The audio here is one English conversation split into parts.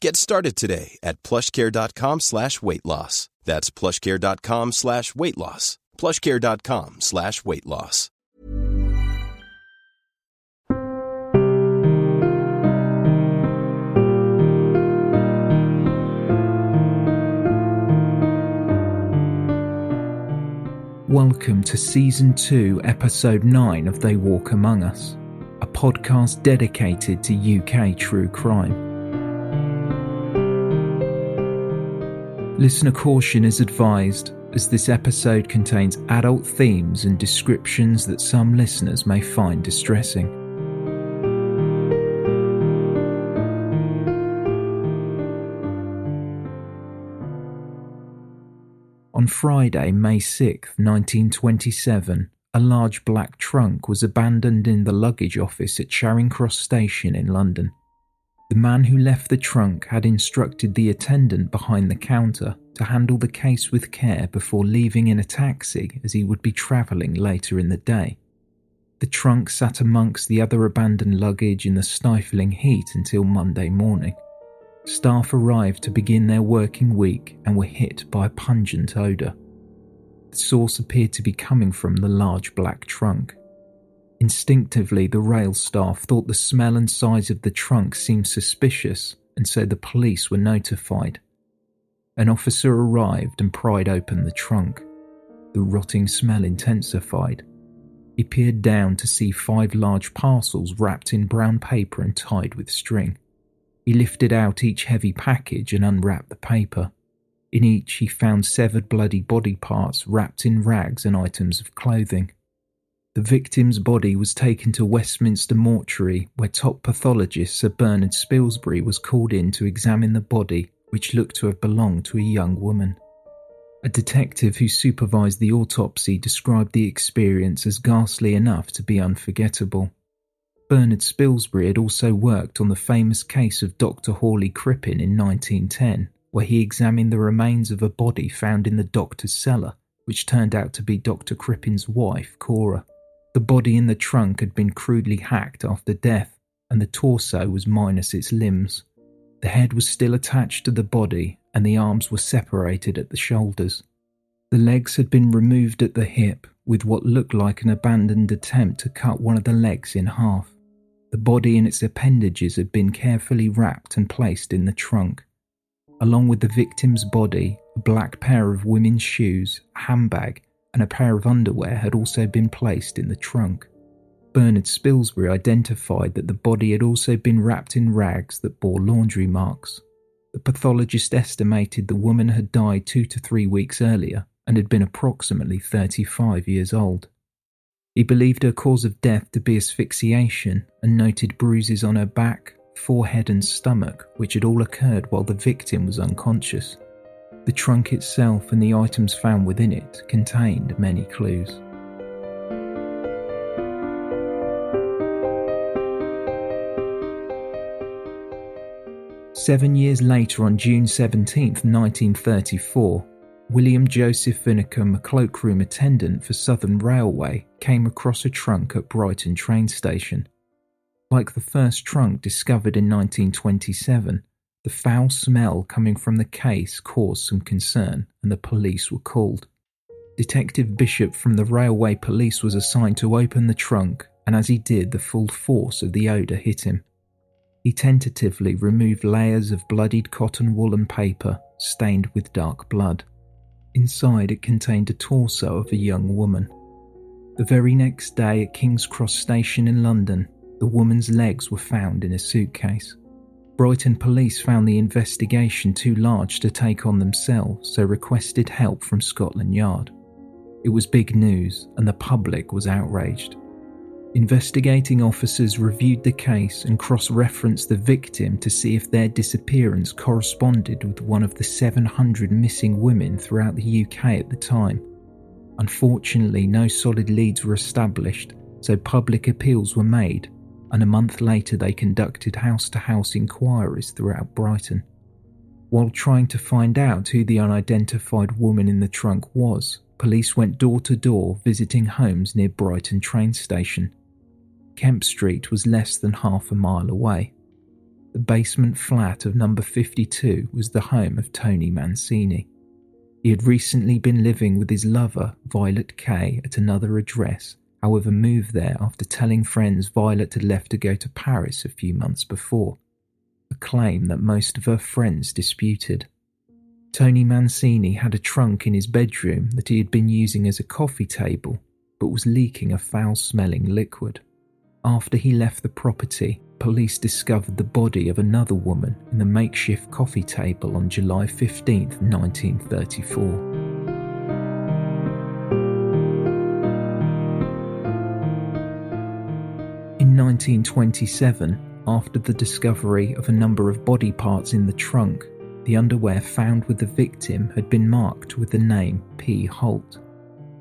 Get started today at plushcare.com slash weight loss. That's plushcare.com slash weight loss. plushcare.com slash weight loss. Welcome to Season 2, Episode 9 of They Walk Among Us, a podcast dedicated to UK true crime. Listener caution is advised, as this episode contains adult themes and descriptions that some listeners may find distressing. On Friday, May 6, 1927, a large black trunk was abandoned in the luggage office at Charing Cross Station in London. The man who left the trunk had instructed the attendant behind the counter to handle the case with care before leaving in a taxi as he would be travelling later in the day. The trunk sat amongst the other abandoned luggage in the stifling heat until Monday morning. Staff arrived to begin their working week and were hit by a pungent odour. The source appeared to be coming from the large black trunk. Instinctively, the rail staff thought the smell and size of the trunk seemed suspicious, and so the police were notified. An officer arrived and pried open the trunk. The rotting smell intensified. He peered down to see five large parcels wrapped in brown paper and tied with string. He lifted out each heavy package and unwrapped the paper. In each, he found severed bloody body parts wrapped in rags and items of clothing. The victim's body was taken to Westminster Mortuary, where top pathologist Sir Bernard Spilsbury was called in to examine the body, which looked to have belonged to a young woman. A detective who supervised the autopsy described the experience as ghastly enough to be unforgettable. Bernard Spilsbury had also worked on the famous case of Dr. Hawley Crippen in 1910, where he examined the remains of a body found in the doctor's cellar, which turned out to be Dr. Crippen's wife, Cora. The body in the trunk had been crudely hacked after death, and the torso was minus its limbs. The head was still attached to the body, and the arms were separated at the shoulders. The legs had been removed at the hip, with what looked like an abandoned attempt to cut one of the legs in half. The body and its appendages had been carefully wrapped and placed in the trunk. Along with the victim's body, a black pair of women's shoes, a handbag, and a pair of underwear had also been placed in the trunk. Bernard Spilsbury identified that the body had also been wrapped in rags that bore laundry marks. The pathologist estimated the woman had died two to three weeks earlier and had been approximately 35 years old. He believed her cause of death to be asphyxiation and noted bruises on her back, forehead, and stomach, which had all occurred while the victim was unconscious. The trunk itself and the items found within it contained many clues. Seven years later, on June 17, 1934, William Joseph Vinnicombe, a cloakroom attendant for Southern Railway, came across a trunk at Brighton train station. Like the first trunk discovered in 1927, the foul smell coming from the case caused some concern and the police were called. Detective Bishop from the Railway Police was assigned to open the trunk, and as he did, the full force of the odour hit him. He tentatively removed layers of bloodied cotton wool and paper stained with dark blood. Inside, it contained a torso of a young woman. The very next day at King's Cross Station in London, the woman's legs were found in a suitcase. Brighton police found the investigation too large to take on themselves, so requested help from Scotland Yard. It was big news, and the public was outraged. Investigating officers reviewed the case and cross referenced the victim to see if their disappearance corresponded with one of the 700 missing women throughout the UK at the time. Unfortunately, no solid leads were established, so public appeals were made, and a month later they conducted house to house inquiries throughout Brighton. While trying to find out who the unidentified woman in the trunk was, police went door to door visiting homes near Brighton train station. Kemp Street was less than half a mile away. The basement flat of number 52 was the home of Tony Mancini. He had recently been living with his lover, Violet Kaye, at another address, however, moved there after telling friends Violet had left to go to Paris a few months before, a claim that most of her friends disputed. Tony Mancini had a trunk in his bedroom that he had been using as a coffee table, but was leaking a foul smelling liquid. After he left the property, police discovered the body of another woman in the makeshift coffee table on July 15, 1934. 1927, after the discovery of a number of body parts in the trunk, the underwear found with the victim had been marked with the name P. Holt.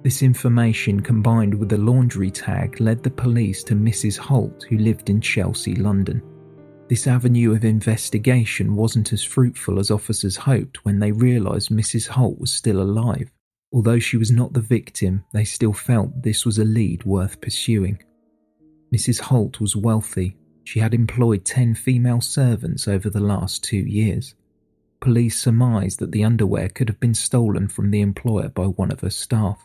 This information combined with the laundry tag led the police to Mrs. Holt, who lived in Chelsea, London. This avenue of investigation wasn't as fruitful as officers hoped when they realised Mrs. Holt was still alive. Although she was not the victim, they still felt this was a lead worth pursuing. Mrs. Holt was wealthy. She had employed 10 female servants over the last two years. Police surmised that the underwear could have been stolen from the employer by one of her staff.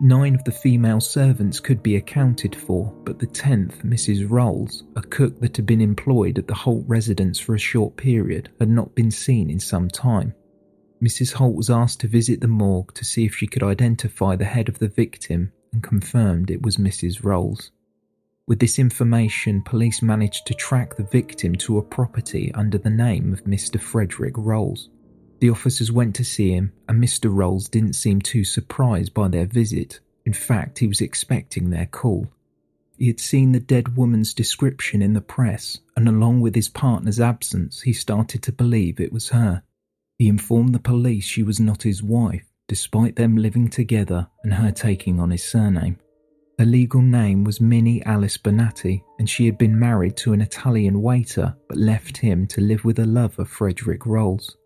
Nine of the female servants could be accounted for, but the tenth, Mrs. Rolls, a cook that had been employed at the Holt residence for a short period, had not been seen in some time. Mrs. Holt was asked to visit the morgue to see if she could identify the head of the victim and confirmed it was Mrs. Rolls. With this information, police managed to track the victim to a property under the name of Mr. Frederick Rolls. The officers went to see him, and Mr. Rolls didn't seem too surprised by their visit. In fact, he was expecting their call. He had seen the dead woman's description in the press, and along with his partner's absence, he started to believe it was her. He informed the police she was not his wife, despite them living together and her taking on his surname. Her legal name was Minnie Alice Bonati, and she had been married to an Italian waiter but left him to live with a lover, Frederick Rolls.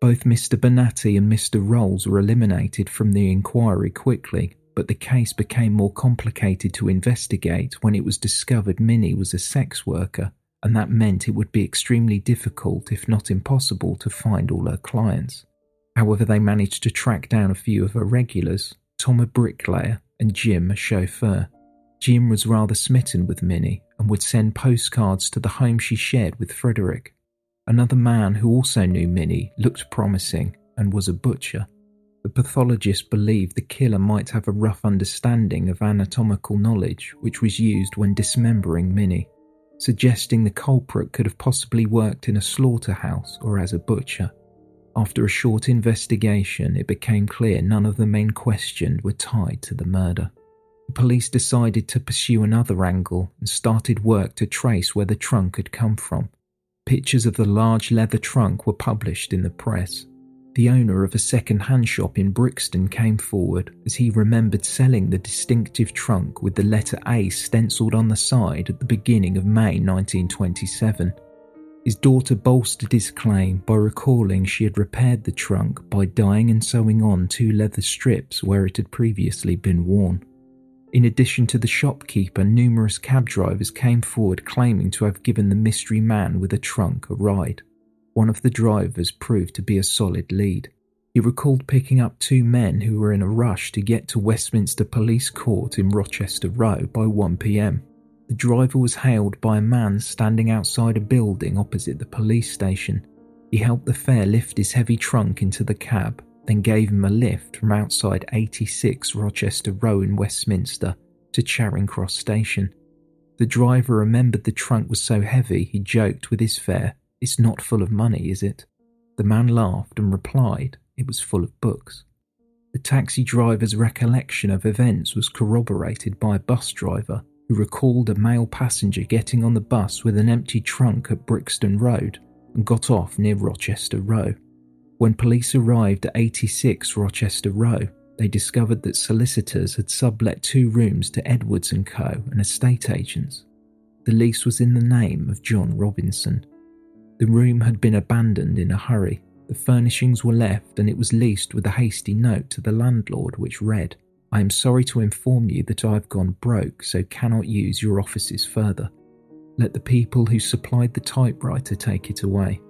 Both Mr. Bonati and Mr. Rolls were eliminated from the inquiry quickly, but the case became more complicated to investigate when it was discovered Minnie was a sex worker, and that meant it would be extremely difficult, if not impossible, to find all her clients. However, they managed to track down a few of her regulars Tom, a bricklayer, and Jim, a chauffeur. Jim was rather smitten with Minnie and would send postcards to the home she shared with Frederick. Another man who also knew Minnie looked promising and was a butcher. The pathologist believed the killer might have a rough understanding of anatomical knowledge which was used when dismembering Minnie, suggesting the culprit could have possibly worked in a slaughterhouse or as a butcher. After a short investigation, it became clear none of the men questioned were tied to the murder. The police decided to pursue another angle and started work to trace where the trunk had come from. Pictures of the large leather trunk were published in the press. The owner of a second hand shop in Brixton came forward as he remembered selling the distinctive trunk with the letter A stenciled on the side at the beginning of May 1927. His daughter bolstered his claim by recalling she had repaired the trunk by dyeing and sewing on two leather strips where it had previously been worn. In addition to the shopkeeper, numerous cab drivers came forward claiming to have given the mystery man with a trunk a ride. One of the drivers proved to be a solid lead. He recalled picking up two men who were in a rush to get to Westminster Police Court in Rochester Row by 1pm. The driver was hailed by a man standing outside a building opposite the police station. He helped the fare lift his heavy trunk into the cab, then gave him a lift from outside 86 Rochester Row in Westminster to Charing Cross Station. The driver remembered the trunk was so heavy he joked with his fare, It's not full of money, is it? The man laughed and replied it was full of books. The taxi driver's recollection of events was corroborated by a bus driver who recalled a male passenger getting on the bus with an empty trunk at Brixton Road and got off near Rochester Row. When police arrived at 86 Rochester Row, they discovered that solicitors had sublet two rooms to Edwards & Co., and estate agents. The lease was in the name of John Robinson. The room had been abandoned in a hurry. The furnishings were left and it was leased with a hasty note to the landlord which read, I am sorry to inform you that I have gone broke, so cannot use your offices further. Let the people who supplied the typewriter take it away.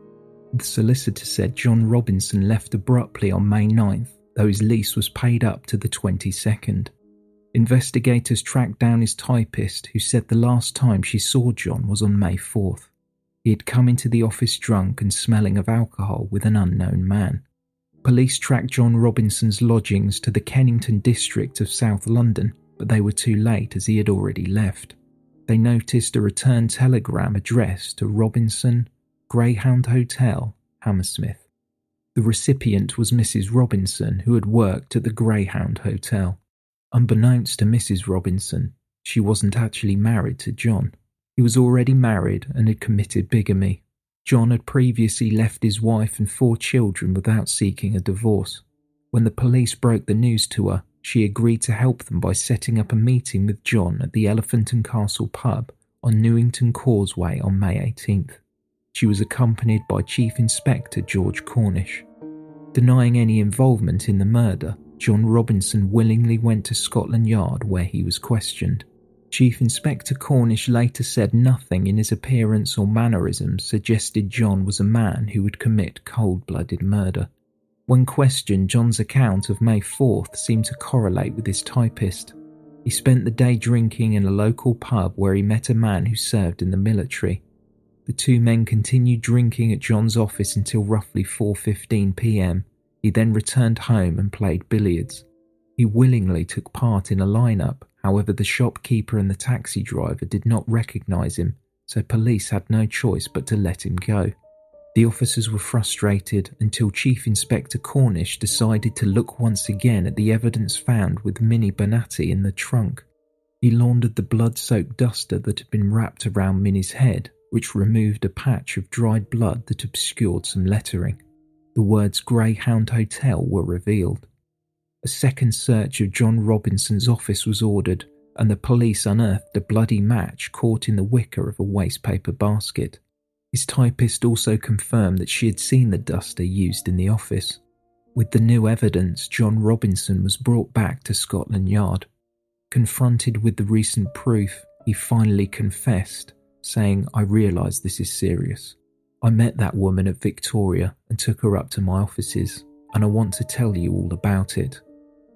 The solicitor said John Robinson left abruptly on May 9th, though his lease was paid up to the 22nd. Investigators tracked down his typist, who said the last time she saw John was on May 4th. He had come into the office drunk and smelling of alcohol with an unknown man. Police tracked John Robinson's lodgings to the Kennington district of South London, but they were too late as he had already left. They noticed a return telegram addressed to Robinson, Greyhound Hotel, Hammersmith. The recipient was Mrs. Robinson, who had worked at the Greyhound Hotel. Unbeknownst to Mrs. Robinson, she wasn't actually married to John. He was already married and had committed bigamy. John had previously left his wife and four children without seeking a divorce. When the police broke the news to her, she agreed to help them by setting up a meeting with John at the Elephant and Castle pub on Newington Causeway on May 18th. She was accompanied by Chief Inspector George Cornish. Denying any involvement in the murder, John Robinson willingly went to Scotland Yard where he was questioned. Chief Inspector Cornish later said nothing in his appearance or mannerisms suggested John was a man who would commit cold blooded murder. When questioned, John's account of May 4th seemed to correlate with his typist. He spent the day drinking in a local pub where he met a man who served in the military. The two men continued drinking at John's office until roughly 4:15 p.m. He then returned home and played billiards. He willingly took part in a lineup However, the shopkeeper and the taxi driver did not recognize him, so police had no choice but to let him go. The officers were frustrated until Chief Inspector Cornish decided to look once again at the evidence found with Minnie Bonati in the trunk. He laundered the blood soaked duster that had been wrapped around Minnie's head, which removed a patch of dried blood that obscured some lettering. The words Greyhound Hotel were revealed. A second search of John Robinson's office was ordered, and the police unearthed a bloody match caught in the wicker of a wastepaper basket. His typist also confirmed that she had seen the duster used in the office. With the new evidence, John Robinson was brought back to Scotland Yard. Confronted with the recent proof, he finally confessed, saying, I realise this is serious. I met that woman at Victoria and took her up to my offices, and I want to tell you all about it.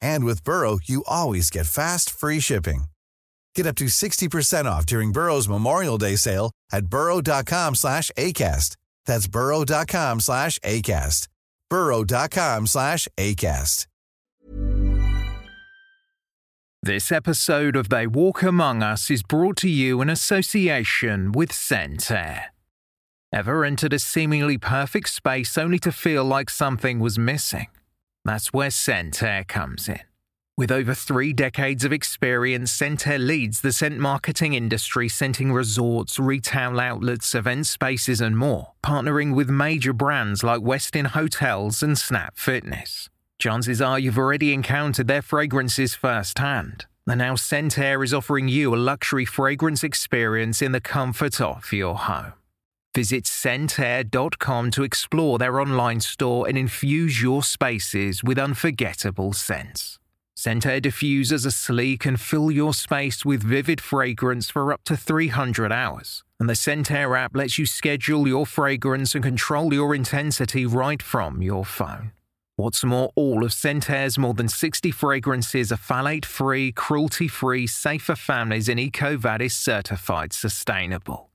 And with Burrow, you always get fast, free shipping. Get up to 60% off during Burrow's Memorial Day sale at burrow.com slash ACAST. That's burrow.com slash ACAST. burrow.com slash ACAST. This episode of They Walk Among Us is brought to you in association with Scentair. Ever entered a seemingly perfect space only to feel like something was missing? That's where Scentair comes in. With over three decades of experience, Scentair leads the scent marketing industry, scenting resorts, retail outlets, event spaces, and more, partnering with major brands like Westin Hotels and Snap Fitness. Chances are you've already encountered their fragrances firsthand. And now Scentair is offering you a luxury fragrance experience in the comfort of your home. Visit scentair.com to explore their online store and infuse your spaces with unforgettable scents. Scentair diffusers are sleek and fill your space with vivid fragrance for up to 300 hours. And the Scentair app lets you schedule your fragrance and control your intensity right from your phone. What's more, all of Scentair's more than 60 fragrances are phthalate free, cruelty free, safe for families, and EcoVadis certified sustainable.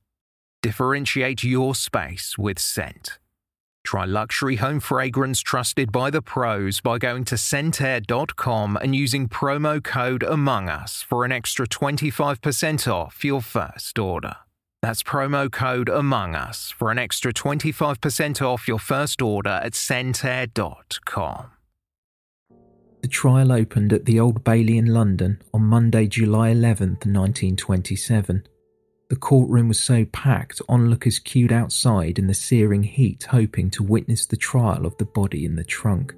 Differentiate your space with scent. Try luxury home fragrance trusted by the pros by going to scentair.com and using promo code Among Us for an extra 25% off your first order. That's promo code Among Us for an extra 25% off your first order at scentair.com. The trial opened at the Old Bailey in London on Monday, July 11th, 1927. The courtroom was so packed, onlookers queued outside in the searing heat, hoping to witness the trial of the body in the trunk.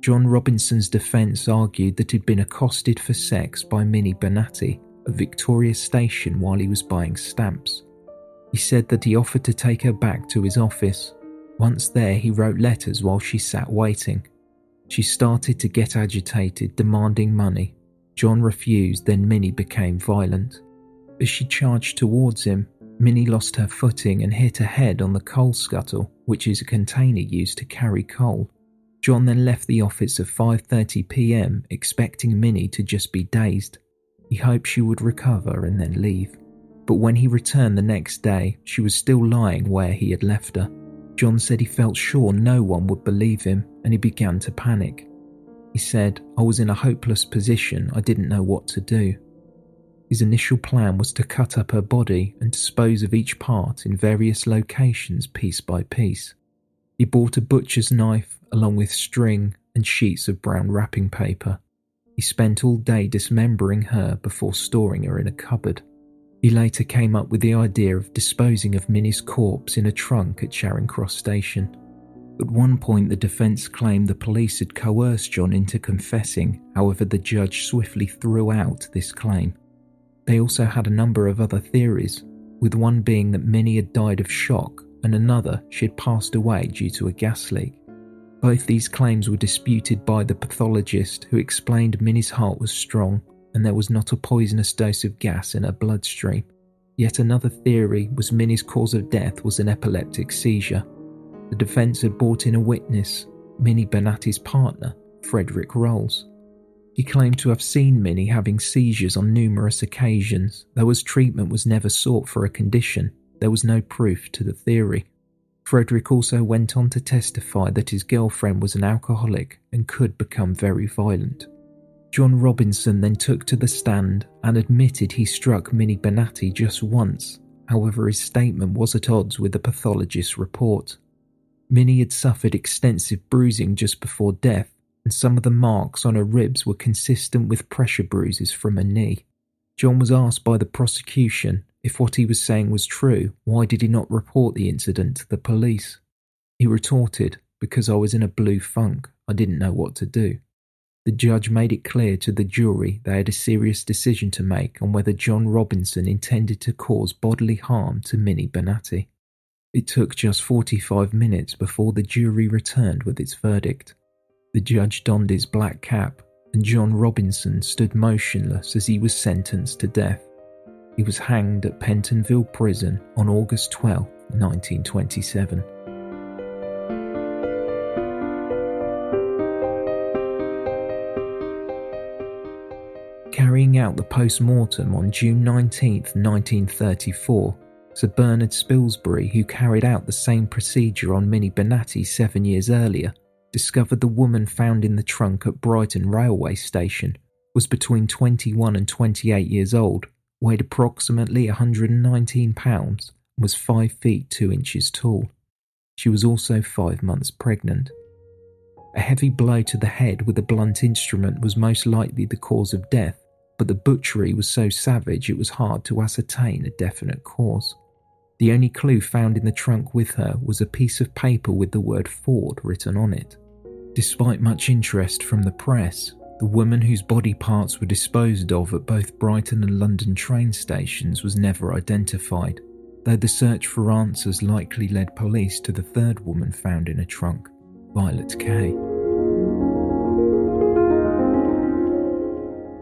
John Robinson's defence argued that he'd been accosted for sex by Minnie Bernati at Victoria Station while he was buying stamps. He said that he offered to take her back to his office. Once there, he wrote letters while she sat waiting. She started to get agitated, demanding money. John refused, then Minnie became violent. As she charged towards him, Minnie lost her footing and hit her head on the coal scuttle, which is a container used to carry coal. John then left the office at 5:30 p.m. expecting Minnie to just be dazed. He hoped she would recover and then leave. But when he returned the next day, she was still lying where he had left her. John said he felt sure no one would believe him and he began to panic. He said, I was in a hopeless position, I didn't know what to do. His initial plan was to cut up her body and dispose of each part in various locations piece by piece. He bought a butcher's knife along with string and sheets of brown wrapping paper. He spent all day dismembering her before storing her in a cupboard. He later came up with the idea of disposing of Minnie's corpse in a trunk at Charing Cross Station. At one point, the defence claimed the police had coerced John into confessing, however, the judge swiftly threw out this claim. They also had a number of other theories, with one being that Minnie had died of shock and another she had passed away due to a gas leak. Both these claims were disputed by the pathologist who explained Minnie's heart was strong and there was not a poisonous dose of gas in her bloodstream. Yet another theory was Minnie's cause of death was an epileptic seizure. The defence had brought in a witness, Minnie Bernati's partner, Frederick Rolls. He claimed to have seen Minnie having seizures on numerous occasions, though as treatment was never sought for a condition, there was no proof to the theory. Frederick also went on to testify that his girlfriend was an alcoholic and could become very violent. John Robinson then took to the stand and admitted he struck Minnie Bernati just once, however, his statement was at odds with the pathologist's report. Minnie had suffered extensive bruising just before death, and some of the marks on her ribs were consistent with pressure bruises from a knee. John was asked by the prosecution if what he was saying was true, why did he not report the incident to the police? He retorted, Because I was in a blue funk, I didn't know what to do. The judge made it clear to the jury they had a serious decision to make on whether John Robinson intended to cause bodily harm to Minnie Bennatti. It took just 45 minutes before the jury returned with its verdict. The judge donned his black cap, and John Robinson stood motionless as he was sentenced to death. He was hanged at Pentonville Prison on August 12, 1927. Carrying out the post mortem on June 19, 1934, Sir Bernard Spilsbury, who carried out the same procedure on Minnie Bennatti seven years earlier, discovered the woman found in the trunk at Brighton railway station was between 21 and 28 years old, weighed approximately 119 pounds, and was 5 feet 2 inches tall. She was also 5 months pregnant. A heavy blow to the head with a blunt instrument was most likely the cause of death, but the butchery was so savage it was hard to ascertain a definite cause. The only clue found in the trunk with her was a piece of paper with the word Ford written on it. Despite much interest from the press, the woman whose body parts were disposed of at both Brighton and London train stations was never identified, though the search for answers likely led police to the third woman found in a trunk, Violet Kaye.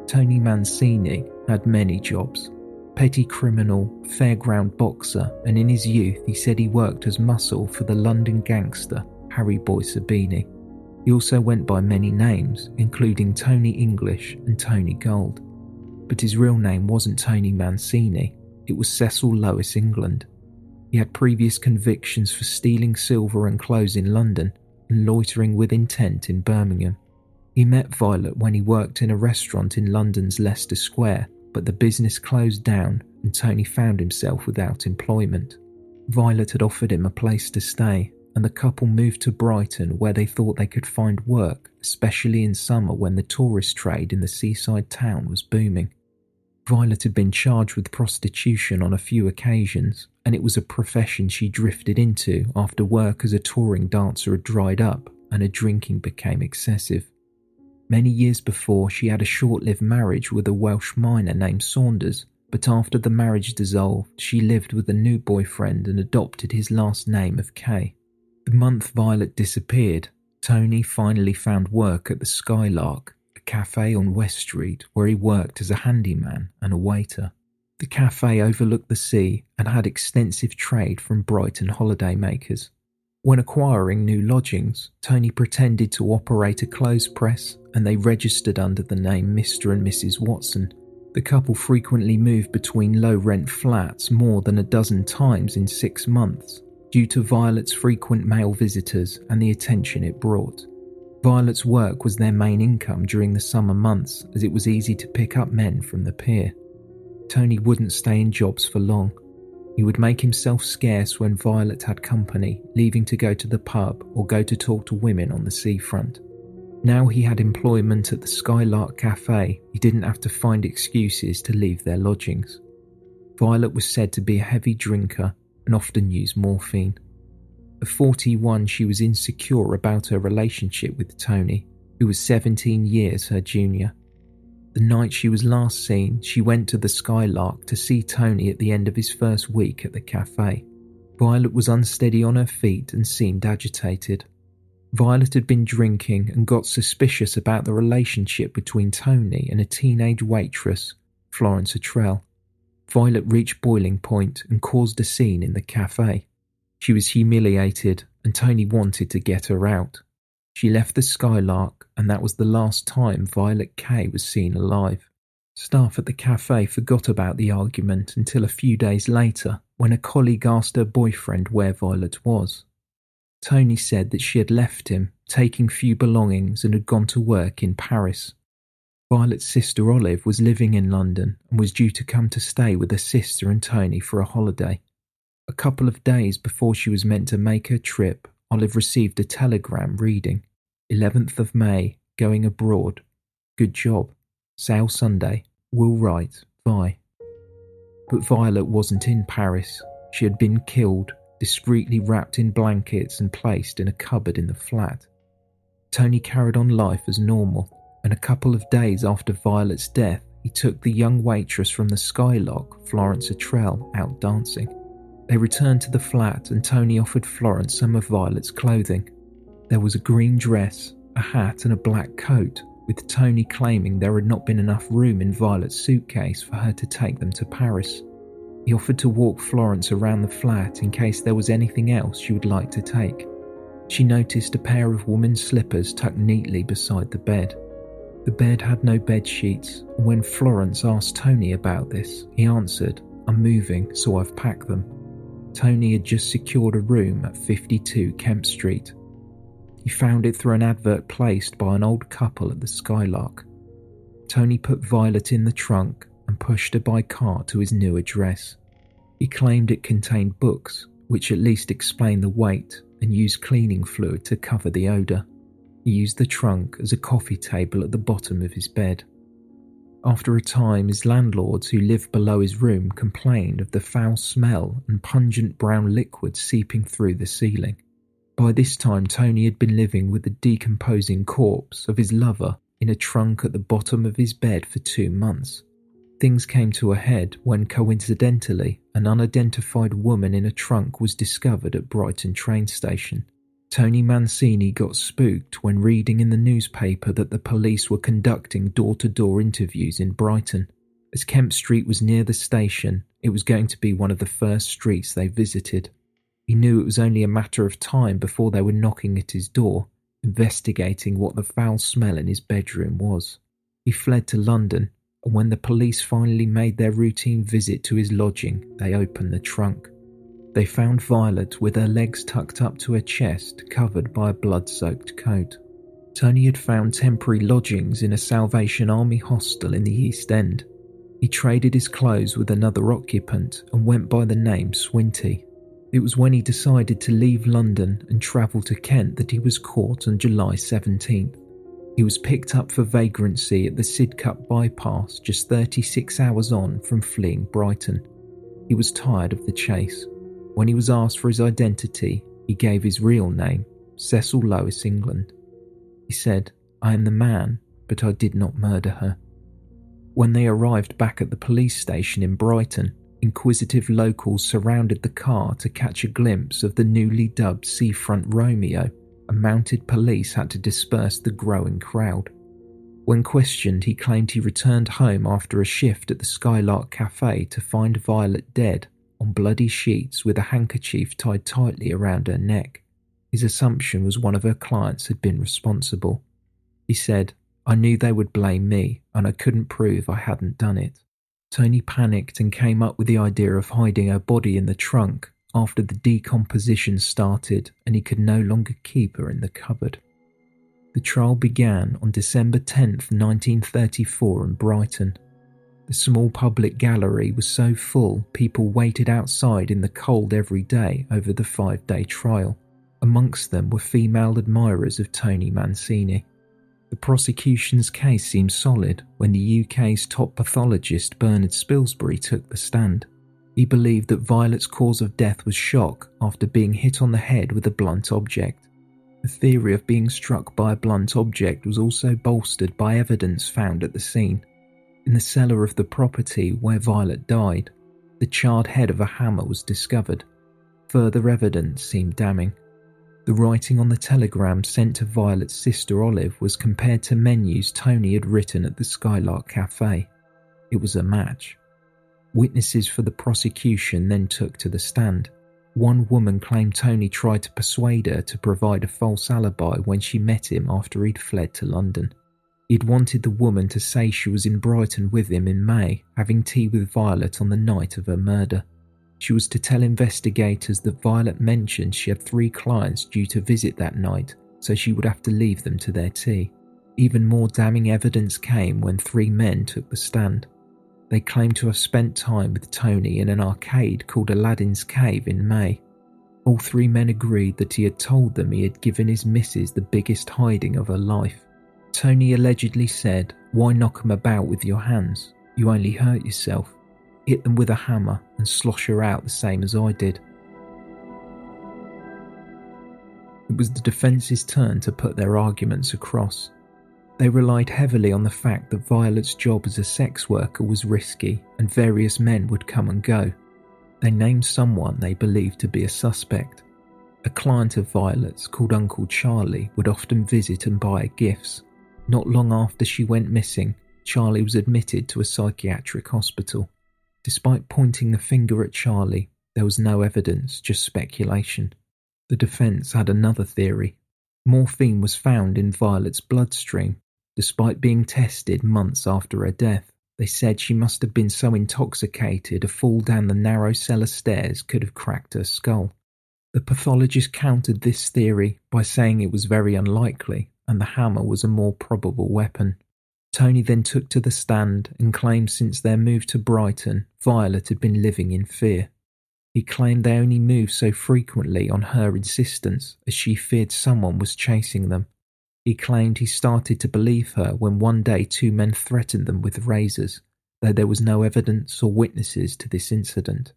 Tony Mancini had many jobs petty criminal, fairground boxer, and in his youth he said he worked as muscle for the London gangster Harry Boy Sabini. He also went by many names, including Tony English and Tony Gold. But his real name wasn't Tony Mancini, it was Cecil Louis England. He had previous convictions for stealing silver and clothes in London and loitering with intent in Birmingham. He met Violet when he worked in a restaurant in London's Leicester Square but the business closed down and Tony found himself without employment. Violet had offered him a place to stay, and the couple moved to Brighton where they thought they could find work, especially in summer when the tourist trade in the seaside town was booming. Violet had been charged with prostitution on a few occasions, and it was a profession she drifted into after work as a touring dancer had dried up and her drinking became excessive. Many years before, she had a short lived marriage with a Welsh miner named Saunders, but after the marriage dissolved, she lived with a new boyfriend and adopted his last name of Kaye. The month Violet disappeared, Tony finally found work at the Skylark, a cafe on West Street where he worked as a handyman and a waiter. The cafe overlooked the sea and had extensive trade from Brighton holidaymakers. When acquiring new lodgings, Tony pretended to operate a clothes press and they registered under the name Mr. and Mrs. Watson. The couple frequently moved between low rent flats more than a dozen times in six months due to Violet's frequent male visitors and the attention it brought. Violet's work was their main income during the summer months as it was easy to pick up men from the pier. Tony wouldn't stay in jobs for long. He would make himself scarce when Violet had company, leaving to go to the pub or go to talk to women on the seafront. Now he had employment at the Skylark Cafe, he didn't have to find excuses to leave their lodgings. Violet was said to be a heavy drinker and often used morphine. At 41, she was insecure about her relationship with Tony, who was 17 years her junior. The night she was last seen, she went to the Skylark to see Tony at the end of his first week at the cafe. Violet was unsteady on her feet and seemed agitated. Violet had been drinking and got suspicious about the relationship between Tony and a teenage waitress, Florence Attrell. Violet reached boiling point and caused a scene in the cafe. She was humiliated, and Tony wanted to get her out. She left the Skylark, and that was the last time Violet Kaye was seen alive. Staff at the cafe forgot about the argument until a few days later when a colleague asked her boyfriend where Violet was. Tony said that she had left him, taking few belongings, and had gone to work in Paris. Violet's sister Olive was living in London and was due to come to stay with her sister and Tony for a holiday. A couple of days before she was meant to make her trip, Olive received a telegram reading 11th of May, going abroad. Good job. Sail Sunday. Will write. Bye. But Violet wasn't in Paris. She had been killed, discreetly wrapped in blankets and placed in a cupboard in the flat. Tony carried on life as normal, and a couple of days after Violet's death, he took the young waitress from the Skylark, Florence Attrell, out dancing. They returned to the flat, and Tony offered Florence some of Violet's clothing. There was a green dress, a hat, and a black coat, with Tony claiming there had not been enough room in Violet's suitcase for her to take them to Paris. He offered to walk Florence around the flat in case there was anything else she would like to take. She noticed a pair of women's slippers tucked neatly beside the bed. The bed had no bed sheets, and when Florence asked Tony about this, he answered, I'm moving, so I've packed them. Tony had just secured a room at 52 Kemp Street. He found it through an advert placed by an old couple at the Skylark. Tony put Violet in the trunk and pushed her by car to his new address. He claimed it contained books, which at least explained the weight, and used cleaning fluid to cover the odour. He used the trunk as a coffee table at the bottom of his bed. After a time, his landlords who lived below his room complained of the foul smell and pungent brown liquid seeping through the ceiling. By this time, Tony had been living with the decomposing corpse of his lover in a trunk at the bottom of his bed for two months. Things came to a head when coincidentally an unidentified woman in a trunk was discovered at Brighton train station. Tony Mancini got spooked when reading in the newspaper that the police were conducting door to door interviews in Brighton. As Kemp Street was near the station, it was going to be one of the first streets they visited. He knew it was only a matter of time before they were knocking at his door, investigating what the foul smell in his bedroom was. He fled to London and when the police finally made their routine visit to his lodging, they opened the trunk. They found Violet with her legs tucked up to her chest, covered by a blood soaked coat. Tony had found temporary lodgings in a Salvation Army hostel in the East End. He traded his clothes with another occupant and went by the name Swinty. It was when he decided to leave London and travel to Kent that he was caught on July 17th. He was picked up for vagrancy at the Sidcup bypass just 36 hours on from fleeing Brighton. He was tired of the chase. When he was asked for his identity, he gave his real name, Cecil Louis England. He said, I am the man, but I did not murder her. When they arrived back at the police station in Brighton, inquisitive locals surrounded the car to catch a glimpse of the newly dubbed Seafront Romeo and mounted police had to disperse the growing crowd. When questioned, he claimed he returned home after a shift at the Skylark Cafe to find Violet dead on bloody sheets with a handkerchief tied tightly around her neck. His assumption was one of her clients had been responsible. He said, I knew they would blame me, and I couldn't prove I hadn't done it. Tony panicked and came up with the idea of hiding her body in the trunk after the decomposition started and he could no longer keep her in the cupboard. The trial began on December 10th, 1934, in Brighton. The small public gallery was so full people waited outside in the cold every day over the five day trial. Amongst them were female admirers of Tony Mancini. The prosecution's case seemed solid when the UK's top pathologist Bernard Spilsbury took the stand. He believed that Violet's cause of death was shock after being hit on the head with a blunt object. The theory of being struck by a blunt object was also bolstered by evidence found at the scene. In the cellar of the property where Violet died, the charred head of a hammer was discovered. Further evidence seemed damning. The writing on the telegram sent to Violet's sister Olive was compared to menus Tony had written at the Skylark Cafe. It was a match. Witnesses for the prosecution then took to the stand. One woman claimed Tony tried to persuade her to provide a false alibi when she met him after he'd fled to London. He'd wanted the woman to say she was in Brighton with him in May, having tea with Violet on the night of her murder. She was to tell investigators that Violet mentioned she had three clients due to visit that night, so she would have to leave them to their tea. Even more damning evidence came when three men took the stand. They claimed to have spent time with Tony in an arcade called Aladdin's Cave in May. All three men agreed that he had told them he had given his missus the biggest hiding of her life. Tony allegedly said, Why knock 'em about with your hands? You only hurt yourself. Hit them with a hammer and slosh her out the same as I did. It was the defence's turn to put their arguments across. They relied heavily on the fact that Violet's job as a sex worker was risky and various men would come and go. They named someone they believed to be a suspect. A client of Violet's called Uncle Charlie would often visit and buy gifts. Not long after she went missing, Charlie was admitted to a psychiatric hospital. Despite pointing the finger at Charlie, there was no evidence, just speculation. The defense had another theory. Morphine was found in Violet's bloodstream, despite being tested months after her death. They said she must have been so intoxicated a fall down the narrow cellar stairs could have cracked her skull. The pathologist countered this theory by saying it was very unlikely and the hammer was a more probable weapon. Tony then took to the stand and claimed since their move to Brighton, Violet had been living in fear. He claimed they only moved so frequently on her insistence as she feared someone was chasing them. He claimed he started to believe her when one day two men threatened them with razors, though there was no evidence or witnesses to this incident.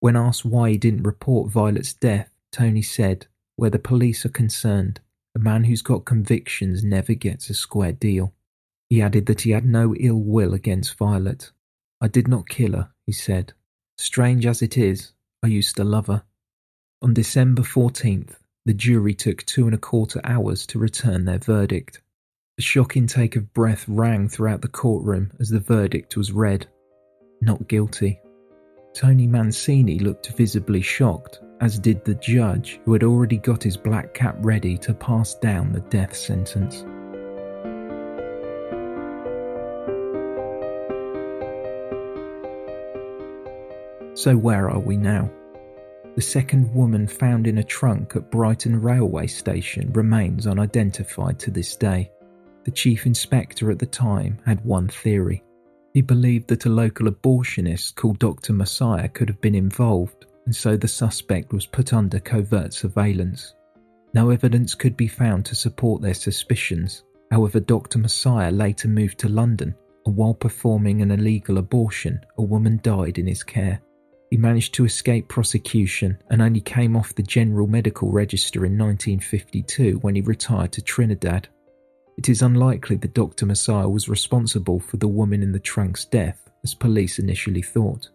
When asked why he didn't report Violet's death, Tony said, Where the police are concerned, a man who's got convictions never gets a square deal. He added that he had no ill will against Violet. I did not kill her, he said. Strange as it is, I used to love her. On December 14th, the jury took two and a quarter hours to return their verdict. A shock intake of breath rang throughout the courtroom as the verdict was read. Not guilty. Tony Mancini looked visibly shocked, as did the judge, who had already got his black cap ready to pass down the death sentence. So, where are we now? The second woman found in a trunk at Brighton railway station remains unidentified to this day. The chief inspector at the time had one theory. He believed that a local abortionist called Dr. Massiah could have been involved, and so the suspect was put under covert surveillance. No evidence could be found to support their suspicions. However, Dr. Massiah later moved to London, and while performing an illegal abortion, a woman died in his care. He managed to escape prosecution and only came off the General Medical Register in 1952 when he retired to Trinidad. It is unlikely that Dr. Massiah was responsible for the woman in the trunk's death, as police initially thought.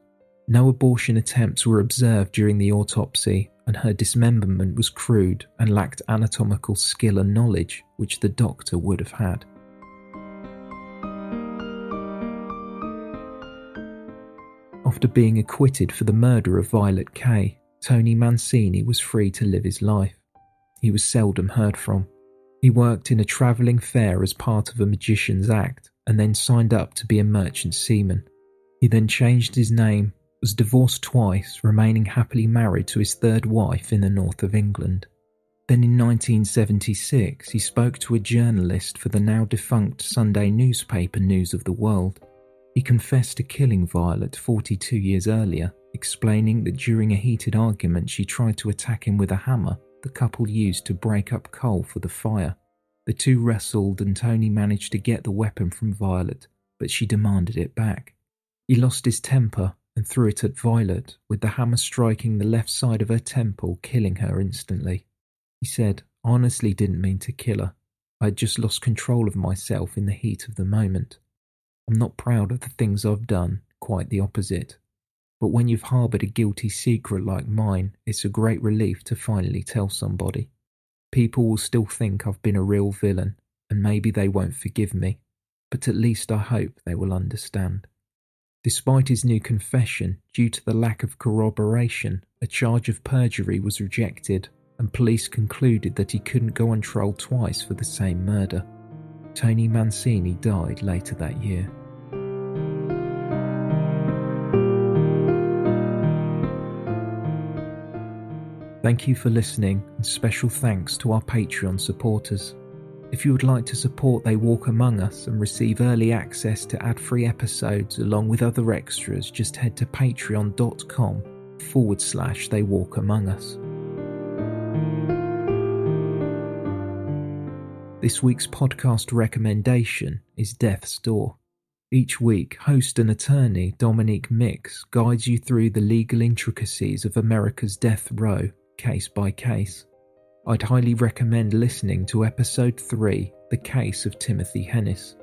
No abortion attempts were observed during the autopsy, and her dismemberment was crude and lacked anatomical skill and knowledge which the doctor would have had. After being acquitted for the murder of Violet Kaye, Tony Mancini was free to live his life. He was seldom heard from. He worked in a travelling fair as part of a magician's act and then signed up to be a merchant seaman. He then changed his name, was divorced twice, remaining happily married to his third wife in the north of England. Then in 1976, he spoke to a journalist for the now defunct Sunday newspaper News of the World. He confessed to killing Violet 42 years earlier, explaining that during a heated argument she tried to attack him with a hammer the couple used to break up coal for the fire. The two wrestled and Tony managed to get the weapon from Violet, but she demanded it back. He lost his temper and threw it at Violet, with the hammer striking the left side of her temple, killing her instantly. He said, I honestly didn't mean to kill her. I had just lost control of myself in the heat of the moment. I'm not proud of the things I've done, quite the opposite. But when you've harboured a guilty secret like mine, it's a great relief to finally tell somebody. People will still think I've been a real villain, and maybe they won't forgive me, but at least I hope they will understand. Despite his new confession, due to the lack of corroboration, a charge of perjury was rejected, and police concluded that he couldn't go on trial twice for the same murder. Tony Mancini died later that year. Thank you for listening, and special thanks to our Patreon supporters. If you would like to support They Walk Among Us and receive early access to ad free episodes along with other extras, just head to patreon.com forward slash They Walk Among Us. This week's podcast recommendation is Death's Door. Each week, host and attorney Dominique Mix guides you through the legal intricacies of America's death row, case by case. I'd highly recommend listening to episode 3, The Case of Timothy Hennis.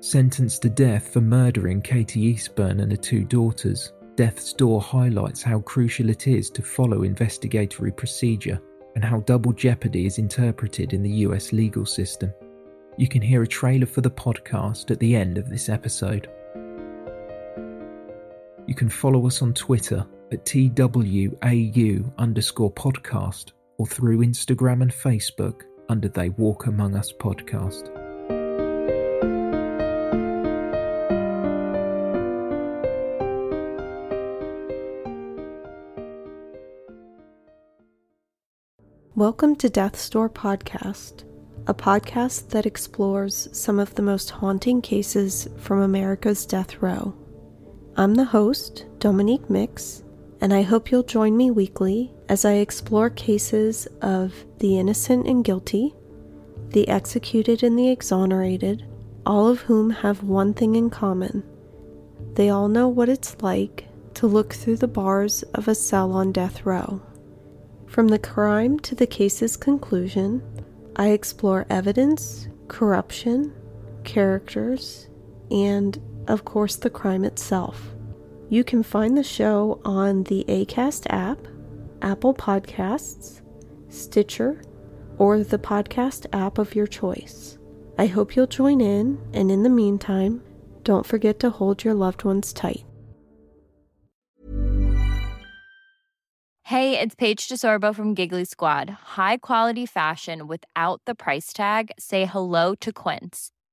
Sentenced to death for murdering Katie Eastburn and her two daughters, Death's Door highlights how crucial it is to follow investigatory procedure and how double jeopardy is interpreted in the US legal system. You can hear a trailer for the podcast at the end of this episode. You can follow us on Twitter at TWAU underscore podcast or through Instagram and Facebook under They Walk Among Us podcast. Welcome to Death's Door Podcast, a podcast that explores some of the most haunting cases from America's death row. I'm the host, Dominique Mix, and I hope you'll join me weekly as I explore cases of the innocent and guilty, the executed and the exonerated, all of whom have one thing in common. They all know what it's like to look through the bars of a cell on death row. From the crime to the case's conclusion, I explore evidence, corruption, characters, and, of course, the crime itself. You can find the show on the ACAST app, Apple Podcasts, Stitcher, or the podcast app of your choice. I hope you'll join in, and in the meantime, don't forget to hold your loved ones tight. Hey, it's Paige DeSorbo from Giggly Squad. High quality fashion without the price tag? Say hello to Quince.